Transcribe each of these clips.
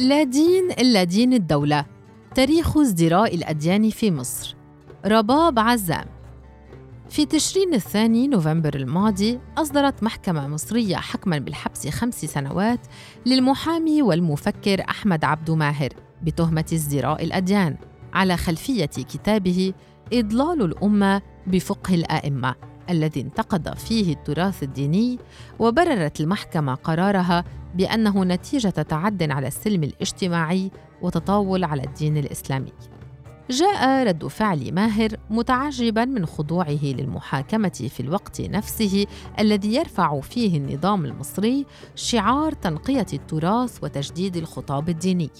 لا دين إلا دين الدولة. تاريخ ازدراء الأديان في مصر. رباب عزام. في تشرين الثاني نوفمبر الماضي أصدرت محكمة مصرية حكماً بالحبس خمس سنوات للمحامي والمفكر أحمد عبد ماهر بتهمة ازدراء الأديان على خلفية كتابه إضلال الأمة بفقه الآئمة الذي انتقد فيه التراث الديني وبررت المحكمة قرارها بأنه نتيجة تعد على السلم الاجتماعي وتطاول على الدين الإسلامي. جاء رد فعل ماهر متعجبا من خضوعه للمحاكمة في الوقت نفسه الذي يرفع فيه النظام المصري شعار تنقية التراث وتجديد الخطاب الديني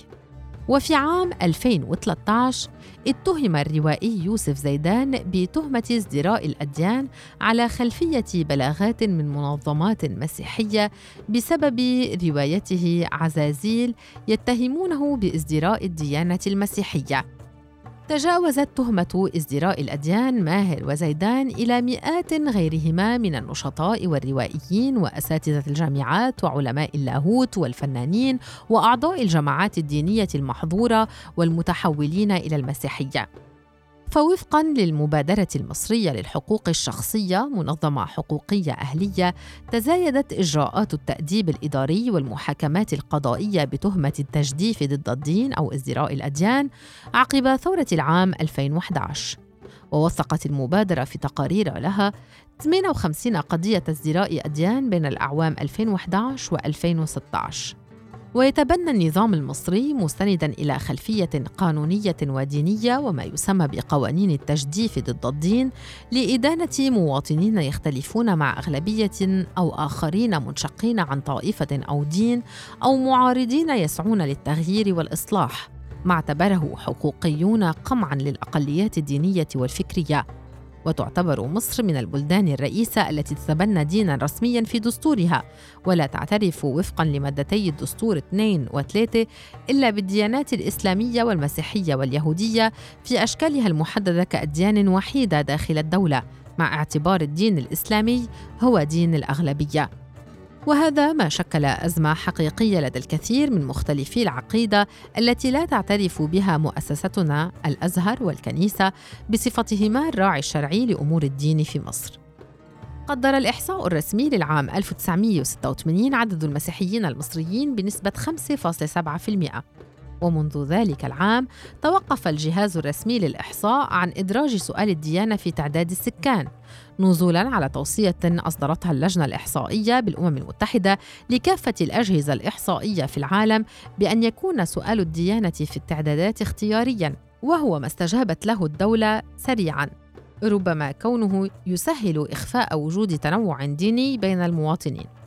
وفي عام 2013 اتهم الروائي يوسف زيدان بتهمة ازدراء الأديان على خلفية بلاغات من منظمات مسيحية بسبب روايته عزازيل يتهمونه بازدراء الديانة المسيحية. تجاوزت تهمة ازدراء الأديان ماهر وزيدان إلى مئات غيرهما من النشطاء والروائيين وأساتذة الجامعات وعلماء اللاهوت والفنانين وأعضاء الجماعات الدينية المحظورة والمتحولين إلى المسيحية. فوفقا للمبادرة المصرية للحقوق الشخصية منظمة حقوقية أهلية تزايدت إجراءات التأديب الإداري والمحاكمات القضائية بتهمة التجديف ضد الدين أو ازدراء الأديان عقب ثورة العام 2011 ووثقت المبادرة في تقارير لها 58 قضية ازدراء أديان بين الأعوام 2011 و 2016 ويتبنى النظام المصري مستندا إلى خلفية قانونية ودينية وما يسمى بقوانين التجديف ضد الدين لإدانة مواطنين يختلفون مع أغلبية أو آخرين منشقين عن طائفة أو دين أو معارضين يسعون للتغيير والإصلاح ما اعتبره حقوقيون قمعا للأقليات الدينية والفكرية. وتعتبر مصر من البلدان الرئيسة التي تتبنى دينا رسميا في دستورها. ولا تعترف وفقا لمادتي الدستور 2 و 3 إلا بالديانات الإسلامية والمسيحية واليهودية في أشكالها المحددة كأديان وحيدة داخل الدولة مع اعتبار الدين الإسلامي هو دين الأغلبية. وهذا ما شكل أزمة حقيقية لدى الكثير من مختلفي العقيدة التي لا تعترف بها مؤسستنا الأزهر والكنيسة بصفتهما الراعي الشرعي لأمور الدين في مصر. قدر الإحصاء الرسمي للعام 1986 عدد المسيحيين المصريين بنسبة 5.7% ومنذ ذلك العام توقف الجهاز الرسمي للإحصاء عن إدراج سؤال الديانة في تعداد السكان. نزولا على توصية أصدرتها اللجنة الإحصائية بالأمم المتحدة لكافة الأجهزة الإحصائية في العالم بأن يكون سؤال الديانة في التعدادات اختياريا وهو ما استجابت له الدولة سريعا. ربما كونه يسهل إخفاء وجود تنوع ديني بين المواطنين.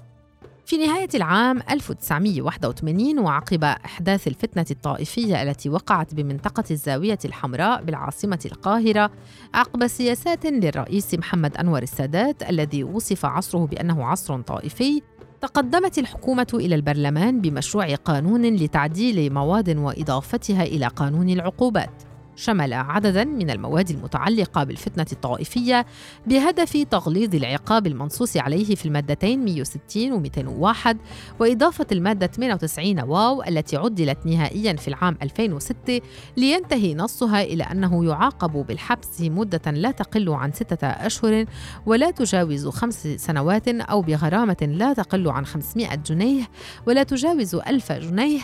في نهاية العام 1981 وعقب أحداث الفتنة الطائفية التي وقعت بمنطقة الزاوية الحمراء بالعاصمة القاهرة عقب سياسات للرئيس محمد أنور السادات الذي وصف عصره بأنه عصر طائفي تقدمت الحكومة إلى البرلمان بمشروع قانون لتعديل مواد وإضافتها إلى قانون العقوبات. شمل عددا من المواد المتعلقة بالفتنة الطائفية بهدف تغليظ العقاب المنصوص عليه في المادتين 160 و 201 وإضافة المادة 98 واو التي عدلت نهائيا في العام 2006 لينتهي نصها إلى أنه يعاقب بالحبس مدة لا تقل عن ستة أشهر ولا تجاوز خمس سنوات أو بغرامة لا تقل عن 500 جنيه ولا تجاوز ألف جنيه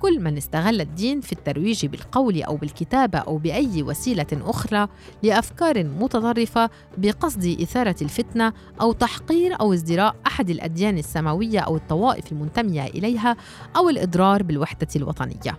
كل من استغل الدين في الترويج بالقول أو بالكتابة أو بأي وسيلة أخرى لأفكار متطرفة بقصد إثارة الفتنة أو تحقير أو ازدراء أحد الأديان السماوية أو الطوائف المنتمية إليها أو الإضرار بالوحدة الوطنية.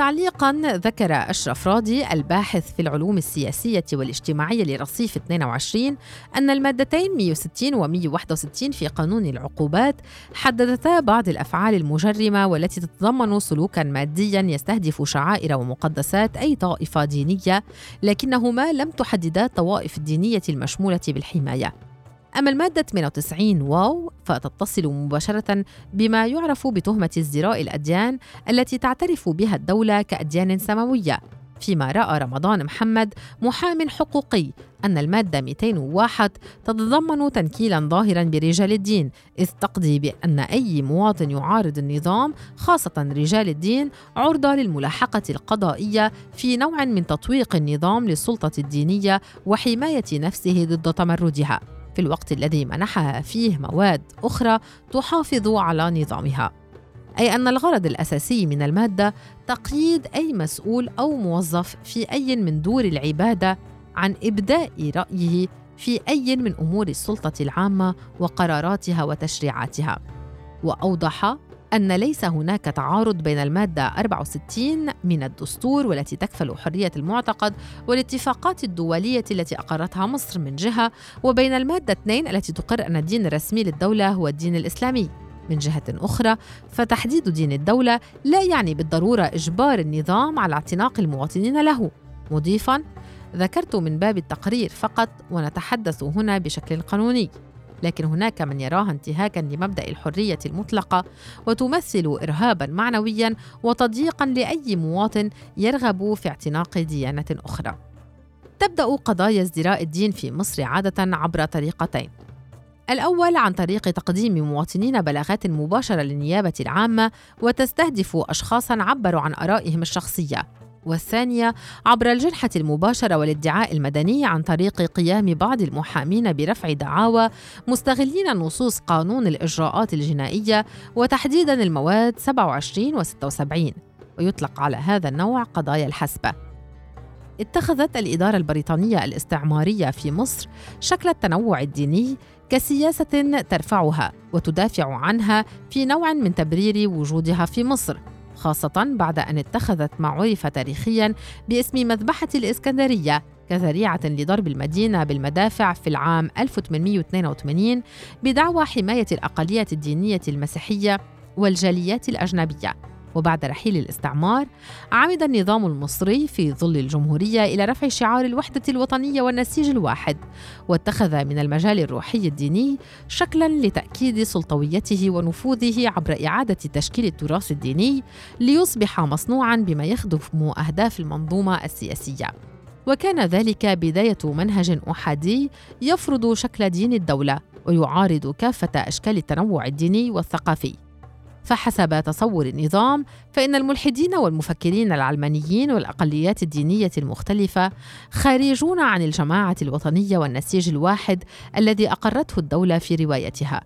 تعليقا ذكر أشرف راضي الباحث في العلوم السياسية والاجتماعية لرصيف 22 أن المادتين 160 و 161 في قانون العقوبات حددتا بعض الأفعال المجرمة والتي تتضمن سلوكا ماديا يستهدف شعائر ومقدسات أي طائفة دينية لكنهما لم تحددا الطوائف الدينية المشمولة بالحماية. أما المادة 98 واو فتتصل مباشرة بما يعرف بتهمة ازدراء الأديان التي تعترف بها الدولة كأديان سماوية. فيما رأى رمضان محمد محام حقوقي أن المادة 201 تتضمن تنكيلا ظاهرا برجال الدين إذ تقضي بأن أي مواطن يعارض النظام خاصة رجال الدين عرضة للملاحقة القضائية في نوع من تطويق النظام للسلطة الدينية وحماية نفسه ضد تمردها. في الوقت الذي منحها فيه مواد أخرى تحافظ على نظامها. أي أن الغرض الأساسي من المادة تقييد أي مسؤول أو موظف في أي من دور العبادة عن إبداء رأيه في أي من أمور السلطة العامة وقراراتها وتشريعاتها. وأوضح أن ليس هناك تعارض بين المادة 64 من الدستور والتي تكفل حرية المعتقد والاتفاقات الدولية التي أقرتها مصر من جهة وبين المادة 2 التي تقر أن الدين الرسمي للدولة هو الدين الإسلامي. من جهة أخرى فتحديد دين الدولة لا يعني بالضرورة إجبار النظام على اعتناق المواطنين له. مضيفاً ذكرت من باب التقرير فقط ونتحدث هنا بشكل قانوني. لكن هناك من يراها انتهاكا لمبدأ الحرية المطلقة وتمثل ارهابا معنويا وتضييقا لأي مواطن يرغب في اعتناق ديانة أخرى. تبدأ قضايا ازدراء الدين في مصر عادة عبر طريقتين. الأول عن طريق تقديم مواطنين بلاغات مباشرة للنيابة العامة وتستهدف أشخاصا عبروا عن آرائهم الشخصية. والثانية عبر الجنحة المباشرة والادعاء المدني عن طريق قيام بعض المحامين برفع دعاوى مستغلين نصوص قانون الإجراءات الجنائية وتحديدا المواد 27 و 76 ويطلق على هذا النوع قضايا الحسبة. اتخذت الإدارة البريطانية الاستعمارية في مصر شكل التنوع الديني كسياسة ترفعها وتدافع عنها في نوع من تبرير وجودها في مصر. خاصة بعد أن اتخذت ما عرف تاريخيا باسم مذبحة الإسكندرية كذريعة لضرب المدينة بالمدافع في العام 1882 بدعوى حماية الأقليات الدينية المسيحية والجاليات الأجنبية. وبعد رحيل الاستعمار عمد النظام المصري في ظل الجمهورية إلى رفع شعار الوحدة الوطنية والنسيج الواحد واتخذ من المجال الروحي الديني شكلا لتأكيد سلطويته ونفوذه عبر إعادة تشكيل التراث الديني ليصبح مصنوعا بما يخدم أهداف المنظومة السياسية. وكان ذلك بداية منهج أحادي يفرض شكل دين الدولة ويعارض كافة أشكال التنوع الديني والثقافي. فحسب تصور النظام فإن الملحدين والمفكرين العلمانيين والأقليات الدينية المختلفة خارجون عن الجماعة الوطنية والنسيج الواحد الذي أقرته الدولة في روايتها.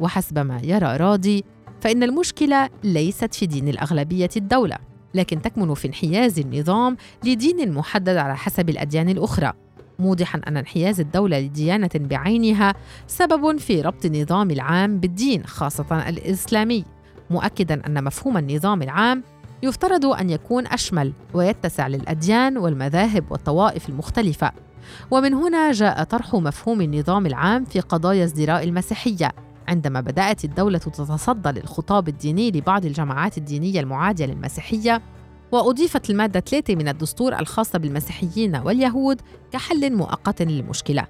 وحسب ما يرى راضي فإن المشكلة ليست في دين الأغلبية الدولة لكن تكمن في انحياز النظام لدين محدد على حسب الأديان الأخرى. موضحا أن انحياز الدولة لديانة بعينها سبب في ربط النظام العام بالدين خاصة الإسلامي. مؤكدا أن مفهوم النظام العام يفترض أن يكون أشمل ويتسع للأديان والمذاهب والطوائف المختلفة ومن هنا جاء طرح مفهوم النظام العام في قضايا ازدراء المسيحية عندما بدأت الدولة تتصدى للخطاب الديني لبعض الجماعات الدينية المعادية للمسيحية وأضيفت المادة 3 من الدستور الخاصة بالمسيحيين واليهود كحل مؤقت للمشكلة.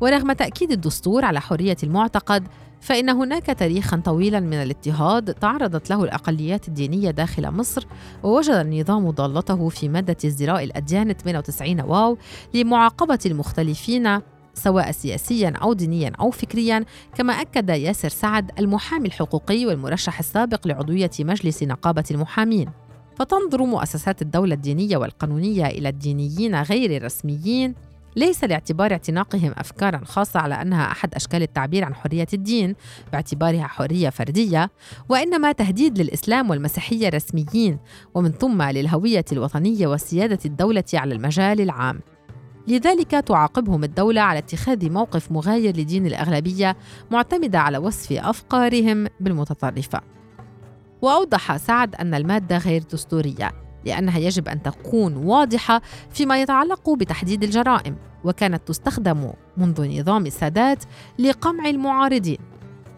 ورغم تأكيد الدستور على حرية المعتقد فإن هناك تاريخا طويلا من الاضطهاد تعرضت له الأقليات الدينية داخل مصر ووجد النظام ضالته في مادة ازدراء الأديان 98 واو لمعاقبة المختلفين سواء سياسيا أو دينيا أو فكريا كما أكد ياسر سعد المحامي الحقوقي والمرشح السابق لعضوية مجلس نقابة المحامين. فتنظر مؤسسات الدولة الدينية والقانونية إلى الدينيين غير الرسميين. ليس لاعتبار اعتناقهم افكارا خاصة على أنها أحد أشكال التعبير عن حرية الدين باعتبارها حرية فردية وإنما تهديد للإسلام والمسيحية رسميين ومن ثم للهوية الوطنية وسيادة الدولة على المجال العام لذلك تعاقبهم الدولة على اتخاذ موقف مغاير لدين الأغلبية معتمدة على وصف أفكارهم بالمتطرفة. وأوضح سعد أن المادة غير دستورية لأنها يجب أن تكون واضحة فيما يتعلق بتحديد الجرائم وكانت تستخدم منذ نظام السادات لقمع المعارضين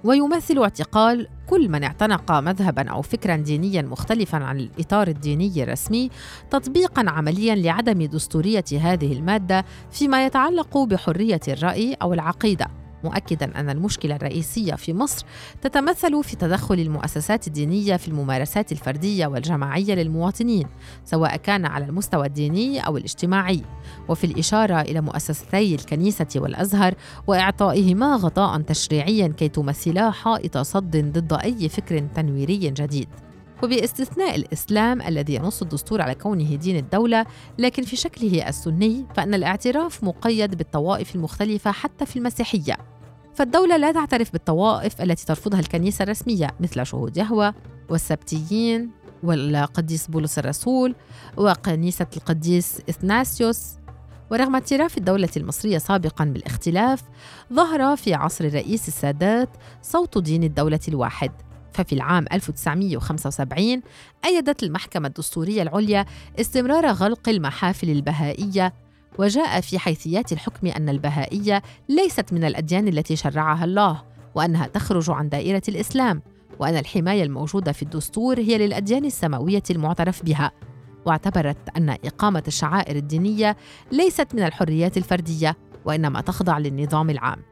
ويمثل اعتقال كل من اعتنق مذهبا أو فكرا دينيا مختلفا عن الإطار الديني الرسمي تطبيقا عمليا لعدم دستورية هذه المادة فيما يتعلق بحرية الرأي أو العقيدة. مؤكدا أن المشكلة الرئيسية في مصر تتمثل في تدخل المؤسسات الدينية في الممارسات الفردية والجماعية للمواطنين سواء كان على المستوى الديني أو الاجتماعي. وفي الإشارة إلى مؤسستي الكنيسة والأزهر وإعطائهما غطاء تشريعيا كي تمثلا حائط صد ضد أي فكر تنويري جديد. وباستثناء الإسلام الذي ينص الدستور على كونه دين الدولة لكن في شكله السني فإن الاعتراف مقيد بالطوائف المختلفة حتى في المسيحية. فالدولة لا تعترف بالطوائف التي ترفضها الكنيسة الرسمية مثل شهود يهوى والسبتيين والقديس بولس الرسول وكنيسة القديس إثناسيوس. ورغم اعتراف الدولة المصرية سابقا بالاختلاف ظهر في عصر الرئيس السادات صوت دين الدولة الواحد. ففي العام 1975 أيدت المحكمة الدستورية العليا استمرار غلق المحافل البهائية وجاء في حيثيات الحكم أن البهائية ليست من الأديان التي شرعها الله وأنها تخرج عن دائرة الإسلام وأن الحماية الموجودة في الدستور هي للأديان السماوية المعترف بها. واعتبرت أن إقامة الشعائر الدينية ليست من الحريات الفردية وإنما تخضع للنظام العام.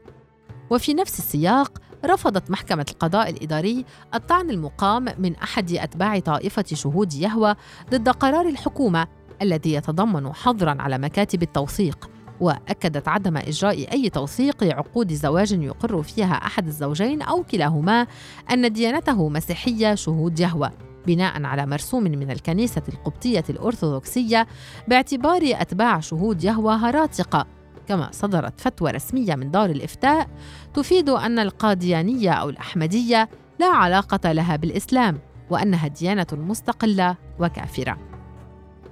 وفي نفس السياق رفضت محكمة القضاء الإداري الطعن المقام من أحد أتباع طائفة شهود يهوى ضد قرار الحكومة الذي يتضمن حظرا على مكاتب التوثيق وأكدت عدم إجراء أي توثيق لعقود زواج يقر فيها أحد الزوجين أو كلاهما أن ديانته مسيحية شهود يهوى بناء على مرسوم من الكنيسة القبطية الأرثوذكسية باعتبار أتباع شهود يهوى هراطقه كما صدرت فتوى رسمية من دار الإفتاء تفيد أن القاديانية أو الأحمدية لا علاقة لها بالإسلام وأنها ديانة مستقلة وكافرة.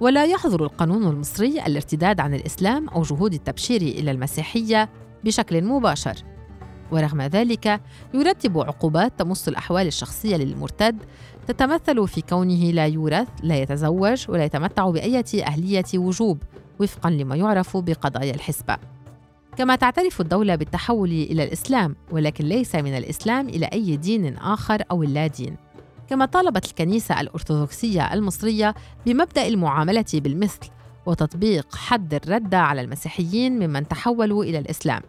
ولا يحظر القانون المصري الارتداد عن الإسلام أو جهود التبشير إلى المسيحية بشكل مباشر. ورغم ذلك يرتب عقوبات تمس الأحوال الشخصية للمرتد تتمثل في كونه لا يورث لا يتزوج ولا يتمتع بايه أهلية وجوب وفقا لما يعرف بقضايا الحسبة. كما تعترف الدولة بالتحول إلى الإسلام ولكن ليس من الإسلام إلى أي دين آخر أو اللادين كما طالبت الكنيسة الأرثوذكسية المصرية بمبدأ المعاملة بالمثل وتطبيق حد الردة على المسيحيين ممن تحولوا إلى الإسلام.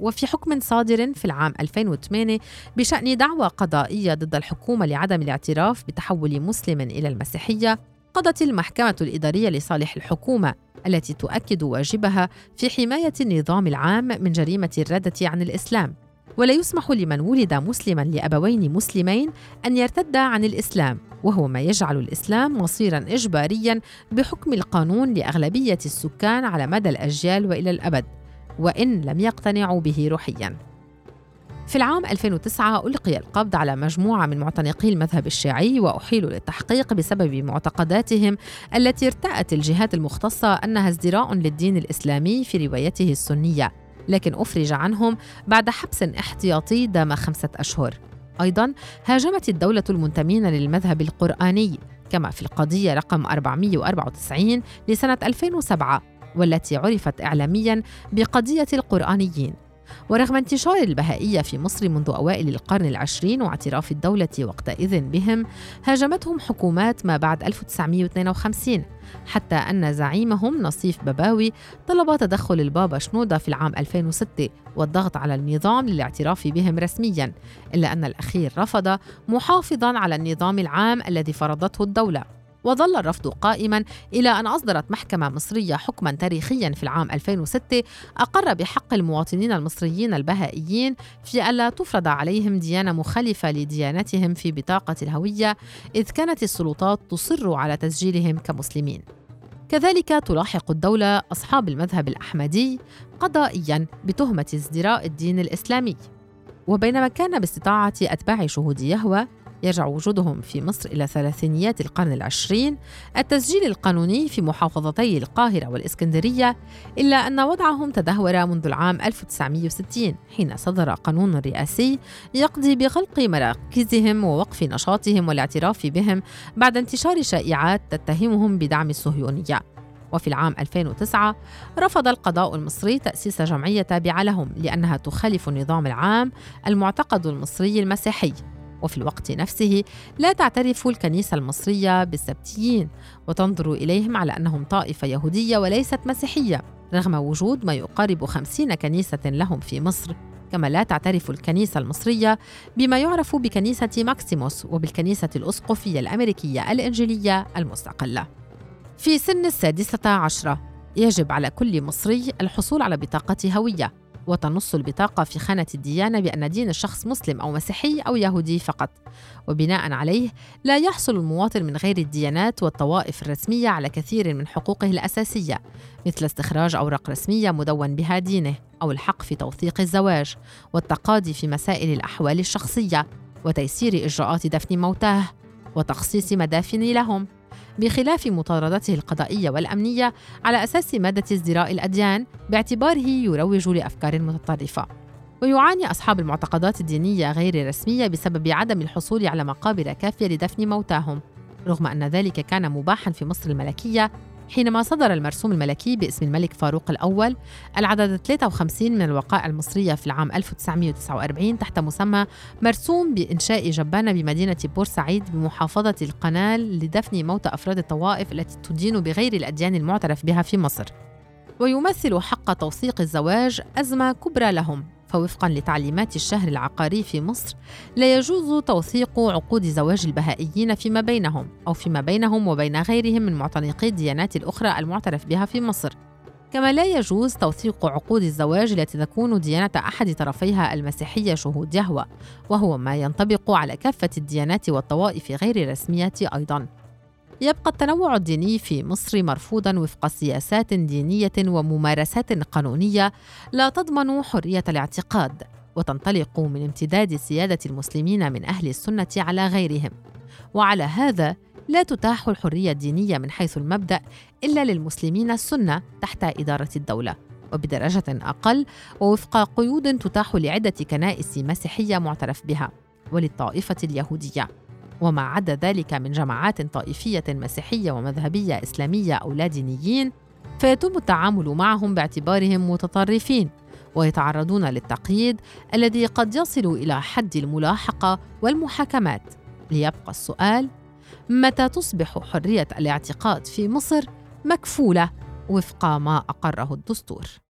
وفي حكم صادر في العام 2008 بشأن دعوى قضائية ضد الحكومة لعدم الاعتراف بتحول مسلم إلى المسيحية قضت المحكمة الإدارية لصالح الحكومة التي تؤكد واجبها في حماية النظام العام من جريمة الردة عن الإسلام. ولا يسمح لمن ولد مسلما لأبوين مسلمين أن يرتد عن الإسلام وهو ما يجعل الإسلام مصيرا اجباريا بحكم القانون لأغلبية السكان على مدى الأجيال وإلى الأبد وإن لم يقتنعوا به روحيا. في العام 2009 ألقي القبض على مجموعة من معتنقي المذهب الشيعي وأحيلوا للتحقيق بسبب معتقداتهم التي ارتأت الجهات المختصة أنها ازدراء للدين الإسلامي في روايته السنية. لكن أفرج عنهم بعد حبس احتياطي دام خمسة أشهر. أيضا هاجمت الدولة المنتمين للمذهب القرآني كما في القضية رقم 494 لسنة 2007 والتي عرفت إعلاميا بقضية القرآنيين. ورغم انتشار البهائية في مصر منذ أوائل القرن العشرين واعتراف الدولة وقتئذ بهم هاجمتهم حكومات ما بعد 1952 حتى أن زعيمهم نصيف بباوي طلب تدخل البابا شنودة في العام 2006 والضغط على النظام للاعتراف بهم رسميا إلا أن الأخير رفض محافظا على النظام العام الذي فرضته الدولة. وظل الرفض قائما إلى أن أصدرت محكمة مصرية حكما تاريخيا في العام 2006 أقر بحق المواطنين المصريين البهائيين في ألا تفرض عليهم ديانة مخالفة لديانتهم في بطاقة الهوية إذ كانت السلطات تصر على تسجيلهم كمسلمين. كذلك تلاحق الدولة أصحاب المذهب الأحمدي قضائيا بتهمة ازدراء الدين الإسلامي. وبينما كان باستطاعة أتباع شهود يهوى يرجع وجودهم في مصر إلى ثلاثينيات القرن العشرين. التسجيل القانوني في محافظتي القاهرة والإسكندرية إلا أن وضعهم تدهور منذ العام 1960 حين صدر قانون رئاسي يقضي بغلق مراكزهم ووقف نشاطهم والاعتراف بهم بعد انتشار شائعات تتهمهم بدعم الصهيونية. وفي العام 2009 رفض القضاء المصري تأسيس جمعية تابعة لهم لأنها تخالف النظام العام المعتقد المصري المسيحي. وفي الوقت نفسه لا تعترف الكنيسة المصرية بالسبتيين وتنظر إليهم على أنهم طائفة يهودية وليست مسيحية رغم وجود ما يقارب خمسين كنيسة لهم في مصر كما لا تعترف الكنيسة المصرية بما يعرف بكنيسة ماكسيموس وبالكنيسة الأسقفية الأمريكية الإنجيلية المستقلة. في سن السادسة عشرة يجب على كل مصري الحصول على بطاقة هوية وتنص البطاقة في خانة الديانة بأن دين الشخص مسلم أو مسيحي أو يهودي فقط. وبناء عليه لا يحصل المواطن من غير الديانات والطوائف الرسمية على كثير من حقوقه الأساسية مثل استخراج أوراق رسمية مدون بها دينه أو الحق في توثيق الزواج والتقاضي في مسائل الأحوال الشخصية وتيسير إجراءات دفن موتاه وتخصيص مدافن لهم. بخلاف مطاردته القضائية والأمنية على أساس مادة ازدراء الأديان باعتباره يروج لأفكار متطرفة. ويعاني أصحاب المعتقدات الدينية غير الرسمية بسبب عدم الحصول على مقابر كافية لدفن موتاهم، رغم أن ذلك كان مباحا في مصر الملكية حينما صدر المرسوم الملكي باسم الملك فاروق الأول العدد 53 من الوقائع المصرية في العام 1949 تحت مسمى مرسوم بإنشاء جبانة بمدينة بورسعيد بمحافظة القنال لدفن موتى أفراد الطوائف التي تدين بغير الأديان المعترف بها في مصر. ويمثل حق توثيق الزواج أزمة كبرى لهم. فوفقا لتعليمات الشهر العقاري في مصر لا يجوز توثيق عقود زواج البهائيين فيما بينهم أو فيما بينهم وبين غيرهم من معتنقي الديانات الأخرى المعترف بها في مصر. كما لا يجوز توثيق عقود الزواج التي تكون ديانة أحد طرفيها المسيحية شهود يهوى وهو ما ينطبق على كافة الديانات والطوائف غير الرسمية أيضاً. يبقى التنوع الديني في مصر مرفوضا وفق سياسات دينية وممارسات قانونية لا تضمن حرية الاعتقاد وتنطلق من امتداد سيادة المسلمين من أهل السنة على غيرهم. وعلى هذا لا تتاح الحرية الدينية من حيث المبدأ إلا للمسلمين السنة تحت إدارة الدولة. وبدرجة أقل ووفق قيود تتاح لعدة كنائس مسيحية معترف بها وللطائفة اليهودية. وما عدا ذلك من جماعات طائفية مسيحية ومذهبية إسلامية أو لا دينيين فيتم التعامل معهم باعتبارهم متطرفين ويتعرضون للتقييد الذي قد يصل إلى حد الملاحقة والمحاكمات. ليبقى السؤال متى تصبح حرية الاعتقاد في مصر مكفولة وفق ما أقره الدستور؟